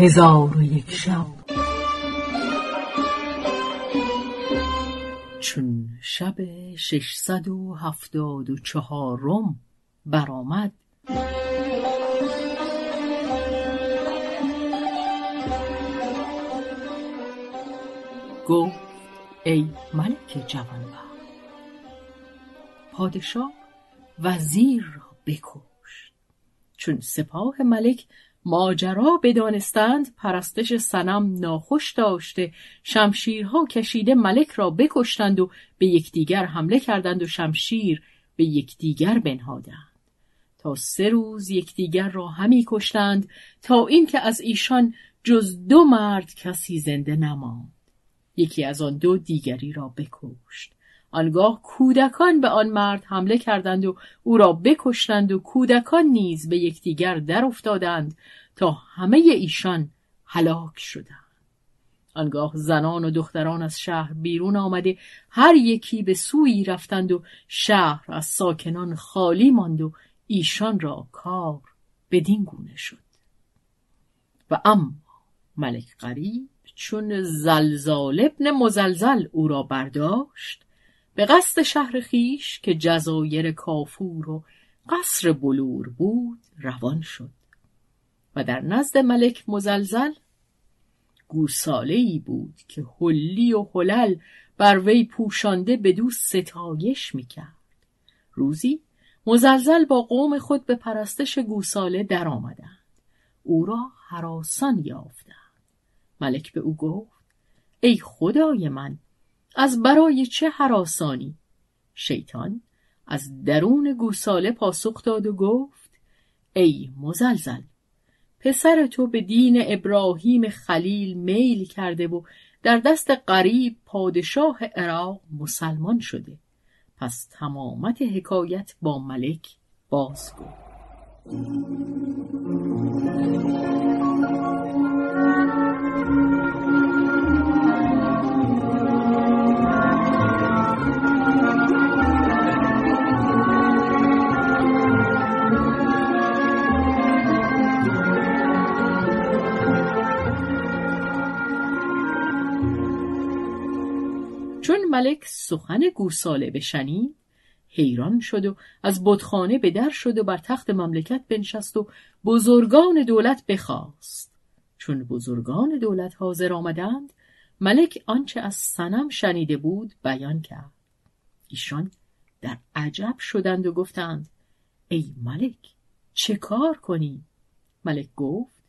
هزار و یک شب. چون شب ششصد و هفتاد و چهارم برآمد گفت ای ملک جوانبخت پادشاه وزیر را بکشت. چون سپاه ملک ماجرا بدانستند پرستش سنم ناخوش داشته. شمشیرها کشیده ملک را بکشتند و به یکدیگر حمله کردند و شمشیر به یکدیگر بنهادند. تا سه روز یکدیگر را همی کشتند تا اینکه از ایشان جز دو مرد کسی زنده نماند. یکی از آن دو دیگری را بکشت. آنگاه کودکان به آن مرد حمله کردند و او را بکشتند و کودکان نیز به یکدیگر در افتادند تا همه ایشان هلاک شدند. آنگاه زنان و دختران از شهر بیرون آمده هر یکی به سوی رفتند و شهر از ساکنان خالی ماند و ایشان را کار بدین گونه شد. و اما ملک قریب چون زلزال ابن مزلزل او را برداشت به قصد شهر خیش که جزایر کافور و قصر بلور بود روان شد. و در نزد ملک مزلزل گوساله ای بود که حلی و حلل بر وی پوشانده به دو ستایش می‌کرد. روزی مزلزل با قوم خود به پرستش گوساله درآمدند. او را حراسان یافتند. ملک به او گفت ای خدای من از برای چه حراسانی شیطان از درون گوساله پاسخ داد و گفت ای مزلزل پسر تو به دین ابراهیم خلیل میل کرده و در دست قریب پادشاه عراق مسلمان شده. پس تمامت حکایت با ملک بازگو. چون ملک سخن گوساله بشنید حیران شد و از بتخانه به در شد و بر تخت مملکت بنشست و بزرگان دولت بخواست چون بزرگان دولت حاضر آمدند ملک آنچه از سنم شنیده بود بیان کرد ایشان در عجب شدند و گفتند ای ملک چه کار کنی؟ ملک گفت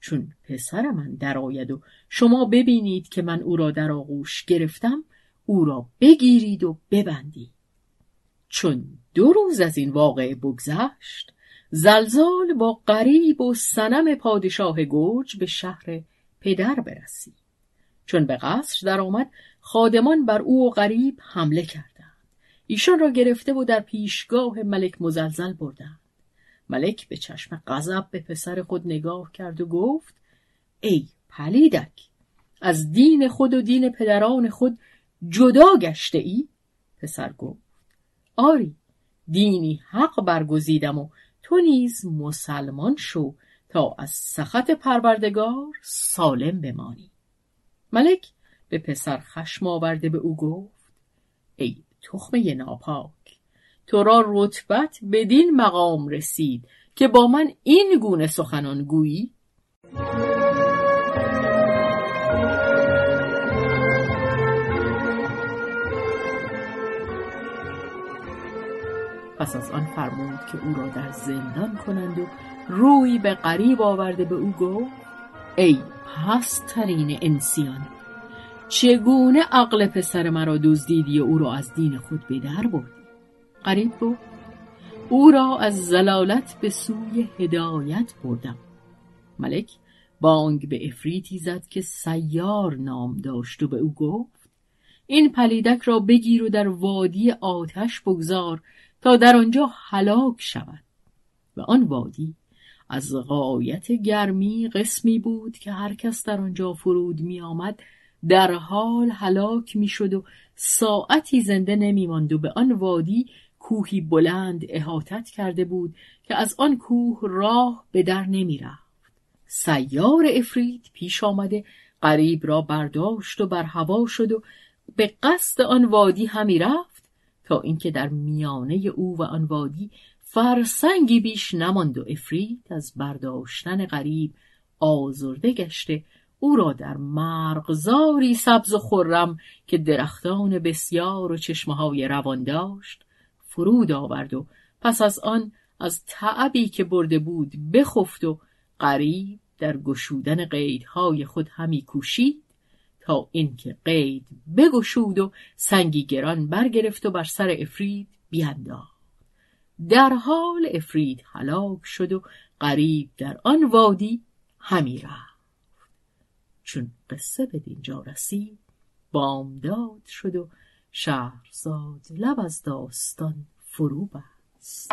چون پسر من درآید و شما ببینید که من او را در آغوش گرفتم او را بگیرید و ببندید. چون دو روز از این واقعه بگذشت زلزال با قریب و سنم پادشاه گرج به شهر پدر برسید. چون به قصر درآمد خادمان بر او و غریب حمله کردند. ایشان را گرفته و در پیشگاه ملک مزلزل بردند. ملک به چشم غضب به پسر خود نگاه کرد و گفت ای پلیدک از دین خود و دین پدران خود جدا گشته ای؟ پسر گفت. آری دینی حق برگزیدم و تو نیز مسلمان شو تا از سخط پروردگار سالم بمانی. ملک به پسر خشم آورده به او گفت ای تخمه ناپاک تو را رتبت بدین مقام رسید که با من این گونه سخنان گویی؟ پس از آن فرمود که او را در زندان کنند و روی به قریب آورده به او گفت ای پسترین انسیان چگونه عقل پسر مرا دزدیدی و او را از دین خود به در بردی؟ قریب گفت او را از زلالت به سوی هدایت بردم. ملک بانگ به افریتی زد که سیار نام داشت و به او گفت این پلیدک را بگیر و در وادی آتش بگذار تا در آنجا هلاک شود و آن وادی از غایت گرمی قسمی بود که هر کس در آنجا فرود می آمد در حال هلاک می شد و ساعتی زنده نمی ماند و به آن وادی کوهی بلند احاطت کرده بود که از آن کوه راه به در نمی رفت. سیار افرید پیش آمده قریب را برداشت و بر هوا شد و به قصد آن وادی همی رفت تا اینکه در میانه او و آن وادی فرسنگی بیش نماند و افرید از برداشتن غریب آزرده گشته او را در مرغزاری سبز و خرم که درختان بسیار و چشمه های روان داشت فرود آورد و پس از آن از تعبی که برده بود بخفت و قریب در گشودن قیدهای خود همی کوشید. تا اینکه قید بگشود و سنگی گران برگرفت و بر سر افرید بیانداخت در حال افرید هلاک شد و قریب در آن وادی همی رفت. چون قصه به دینجا رسید بامداد شد و شهرزاد لب از داستان فرو بست.